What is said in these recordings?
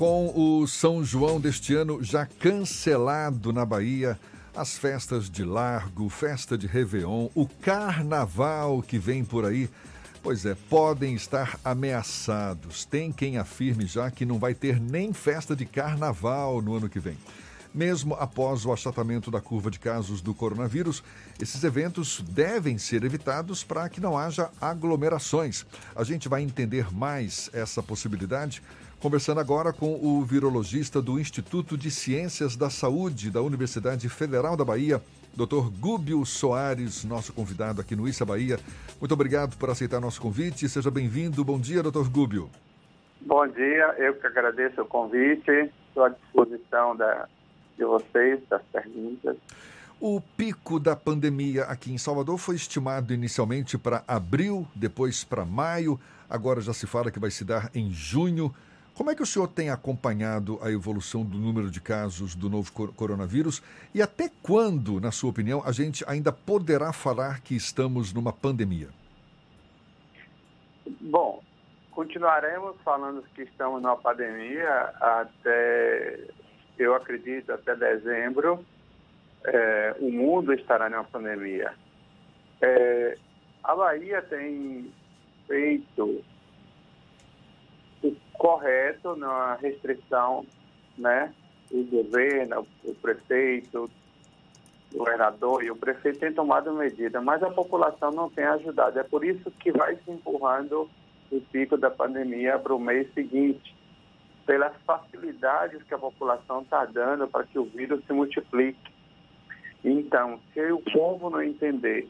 Com o São João deste ano já cancelado na Bahia, as festas de largo, festa de Réveillon, o carnaval que vem por aí, pois é, podem estar ameaçados. Tem quem afirme já que não vai ter nem festa de carnaval no ano que vem. Mesmo após o achatamento da curva de casos do coronavírus, esses eventos devem ser evitados para que não haja aglomerações. A gente vai entender mais essa possibilidade conversando agora com o virologista do Instituto de Ciências da Saúde da Universidade Federal da Bahia, Dr. Gúbio Soares, nosso convidado aqui no Issa Bahia. Muito obrigado por aceitar nosso convite. Seja bem-vindo. Bom dia, Dr. Gúbio. Bom dia, eu que agradeço o convite. Estou à disposição da, de vocês, das perguntas. O pico da pandemia aqui em Salvador foi estimado inicialmente para abril, depois para maio, agora já se fala que vai se dar em junho. Como é que o senhor tem acompanhado a evolução do número de casos do novo coronavírus e até quando, na sua opinião, a gente ainda poderá falar que estamos numa pandemia? Bom, continuaremos falando que estamos numa pandemia até, eu acredito, até dezembro. É, o mundo estará numa pandemia. É, a Bahia tem feito correto na restrição, né? O governo, o prefeito, o governador e o prefeito têm tomado medida, mas a população não tem ajudado. É por isso que vai se empurrando o pico da pandemia para o mês seguinte, pelas facilidades que a população está dando para que o vírus se multiplique. Então, se o povo não entender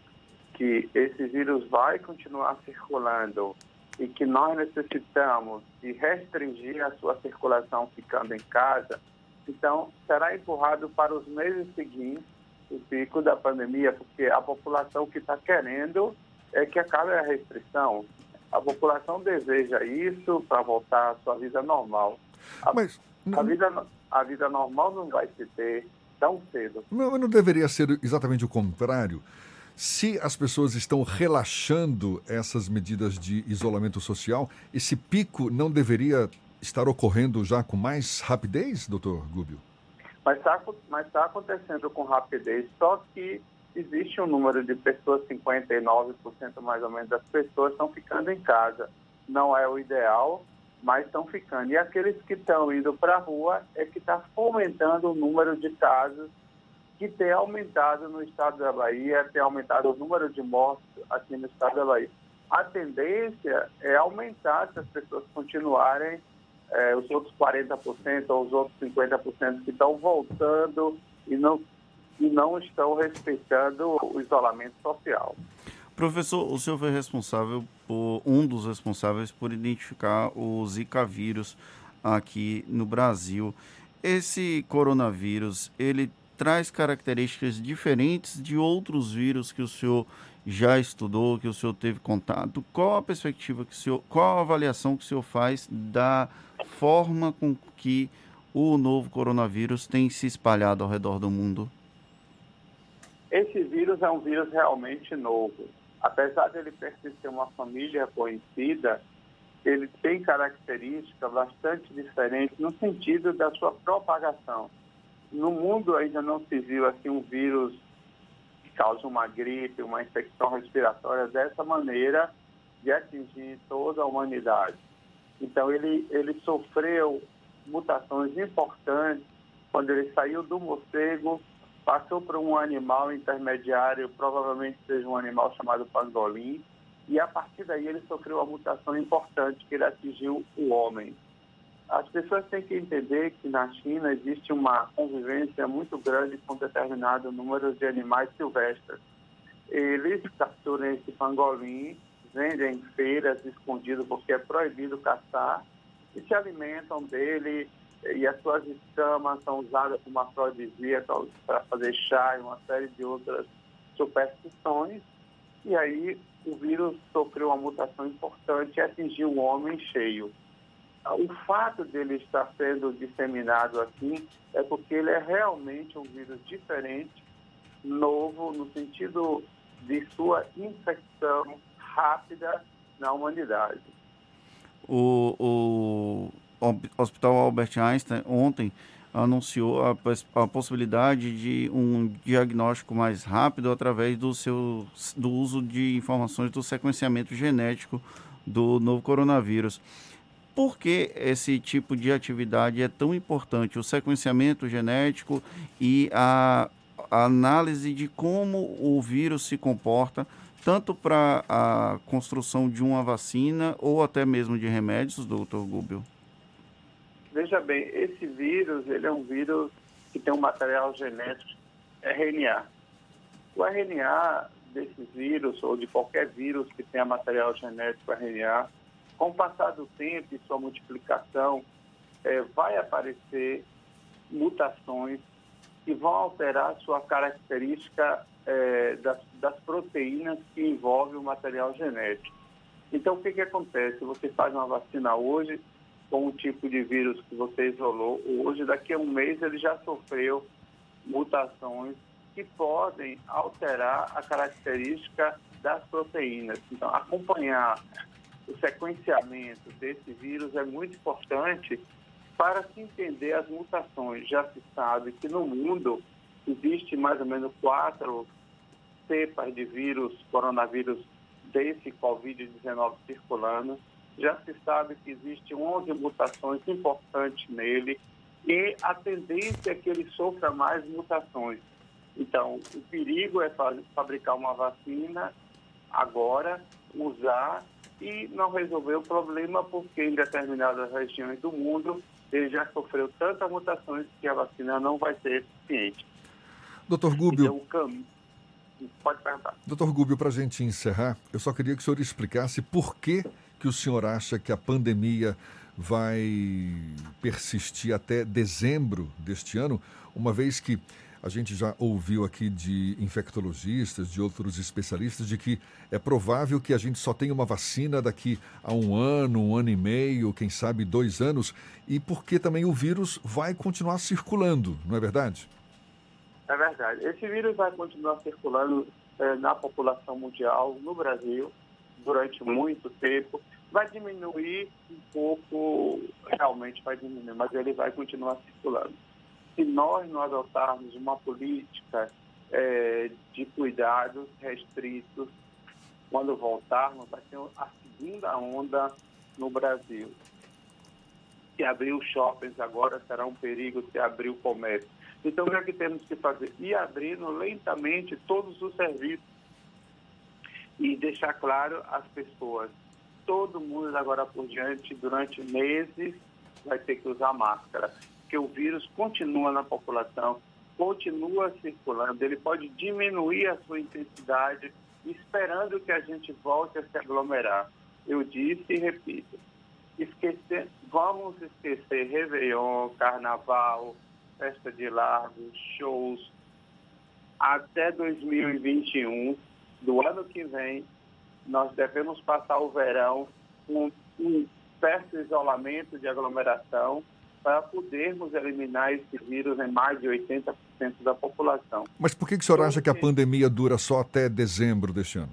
que esse vírus vai continuar circulando e que nós necessitamos de restringir a sua circulação ficando em casa, então será empurrado para os meses seguintes o pico da pandemia, porque a população que está querendo é que acabe a restrição. A população deseja isso para voltar à sua vida normal. A, Mas, não... a, vida, a vida normal não vai se ter tão cedo. Não, não deveria ser exatamente o contrário. Se as pessoas estão relaxando essas medidas de isolamento social, esse pico não deveria estar ocorrendo já com mais rapidez, doutor Gúbio? Mas está mas tá acontecendo com rapidez, só que existe um número de pessoas, 59% mais ou menos das pessoas estão ficando em casa. Não é o ideal, mas estão ficando. E aqueles que estão indo para a rua é que está fomentando o número de casos que tem aumentado no estado da Bahia, tem aumentado o número de mortes aqui no estado da Bahia. A tendência é aumentar se as pessoas continuarem, é, os outros 40% ou os outros 50% que estão voltando e não, e não estão respeitando o isolamento social. Professor, o senhor foi responsável por um dos responsáveis por identificar o Zika vírus aqui no Brasil. Esse coronavírus, ele traz características diferentes de outros vírus que o senhor já estudou, que o senhor teve contato. Qual a perspectiva que o senhor, qual a avaliação que o senhor faz da forma com que o novo coronavírus tem se espalhado ao redor do mundo? Esse vírus é um vírus realmente novo. Apesar de ele pertencer a uma família conhecida, ele tem características bastante diferentes no sentido da sua propagação no mundo ainda não se viu assim um vírus que causa uma gripe, uma infecção respiratória dessa maneira de atingir toda a humanidade. Então ele ele sofreu mutações importantes quando ele saiu do morcego, passou para um animal intermediário, provavelmente seja um animal chamado pangolim, e a partir daí ele sofreu uma mutação importante que ele atingiu o homem. As pessoas têm que entender que na China existe uma convivência muito grande com determinado número de animais silvestres. Eles capturam esse pangolim, vendem em feiras escondido porque é proibido caçar e se alimentam dele e as suas escamas são usadas como afrodisíaca para fazer chá e uma série de outras superstições. E aí o vírus sofreu uma mutação importante e atingiu o homem cheio. O fato dele estar sendo disseminado assim é porque ele é realmente um vírus diferente, novo, no sentido de sua infecção rápida na humanidade. O, o, Hospital Albert Einstein ontem anunciou a, a, possibilidade de um diagnóstico mais rápido através do, seu, do uso de informações do sequenciamento genético do novo coronavírus. Por que esse tipo de atividade é tão importante? O sequenciamento genético e a, análise de como o vírus se comporta, tanto para a construção de uma vacina ou até mesmo de remédios, doutor Gubel? Veja bem, esse vírus, ele é um vírus que tem um material genético RNA. O RNA desse vírus, ou de qualquer vírus que tenha material genético RNA, com o passar do tempo e sua multiplicação, é, vai aparecer mutações que vão alterar sua característica é, das, das, proteínas que envolvem o material genético. Então, o que, que acontece? Você faz uma vacina hoje, com o tipo de vírus que você isolou hoje, daqui a um mês ele já sofreu mutações que podem alterar a característica das proteínas. Então, acompanhar o sequenciamento desse vírus é muito importante para se entender as mutações. Já se sabe que no mundo existe mais ou menos quatro cepas de vírus, coronavírus desse Covid-19 circulando já se sabe que existem 11 mutações importantes nele e a tendência é que ele sofra mais mutações. Então, o perigo é fabricar uma vacina agora, usar e não resolver o problema, porque em determinadas regiões do mundo ele já sofreu tantas mutações que a vacina não vai ser eficiente. Doutor Gúbio. Então, o caminho. Pode perguntar. Doutor Gúbio, para a gente encerrar, eu só queria que o senhor explicasse por que que o senhor acha que a pandemia vai persistir até dezembro deste ano, uma vez que a gente já ouviu aqui de infectologistas, de outros especialistas, de que é provável que a gente só tenha uma vacina daqui a um ano, um ano e meio, quem sabe dois anos, e porque também o vírus vai continuar circulando, não é verdade? É verdade. Esse vírus vai continuar circulando é, na população mundial, no Brasil, durante muito tempo. Vai diminuir um pouco, realmente vai diminuir, mas ele vai continuar circulando. Se nós não adotarmos uma política é, de cuidados restritos, quando voltarmos, vai ter a segunda onda no Brasil. Se abrir os shoppings agora será um perigo se abrir o comércio. Então, o que é que temos que fazer? Ir abrindo lentamente todos os serviços e deixar claro às pessoas, todo mundo agora por diante, durante meses, vai ter que usar máscara, porque o vírus continua na população, continua circulando, ele pode diminuir a sua intensidade, esperando que a gente volte a se aglomerar. Eu disse e repito, esquecer, vamos esquecer Réveillon, Carnaval, festa de largos, shows, até 2021 do ano que vem, nós devemos passar o verão com um certo isolamento de aglomeração para podermos eliminar esse vírus em mais de 80% da população. Mas por que, que o senhor acha que a pandemia dura só até dezembro deste ano?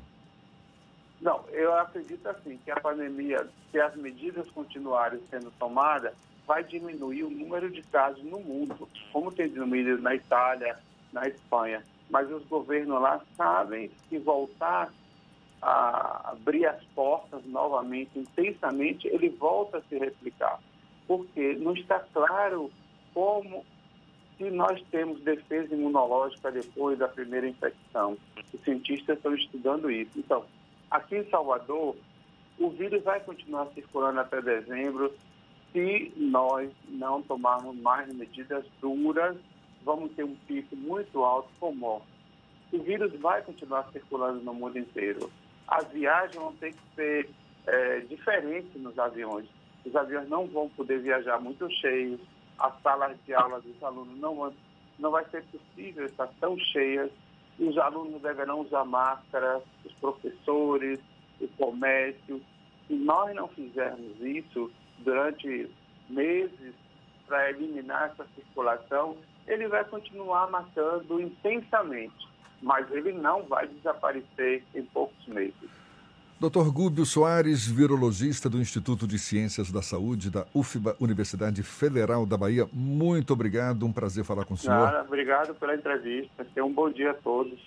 Não, eu acredito assim, que a pandemia, se as medidas continuarem sendo tomadas, vai diminuir o número de casos no mundo, como tem diminuído na Itália, na Espanha mas os governos lá sabem que voltar a abrir as portas novamente, intensamente, ele volta a se replicar. Porque não está claro como se nós temos defesa imunológica depois da primeira infecção. Os cientistas estão estudando isso. Então, aqui em Salvador, o vírus vai continuar circulando até dezembro se nós não tomarmos mais medidas duras vamos ter um pico muito alto com morte. O vírus vai continuar circulando no mundo inteiro. As viagens vão ter que ser é, diferentes nos aviões. Os aviões não vão poder viajar muito cheios, as salas de aula dos alunos não, vão, não vai ser possível estar tão cheias, os alunos deverão usar máscara, os professores, o comércio. Se nós não fizermos isso durante meses para eliminar essa circulação, ele vai continuar matando intensamente, mas ele não vai desaparecer em poucos meses. Dr. Gúbio Soares, virologista do Instituto de Ciências da Saúde da UFBA, Universidade Federal da Bahia, muito obrigado, um prazer falar com o senhor. Obrigado pela entrevista, tenha um bom dia a todos.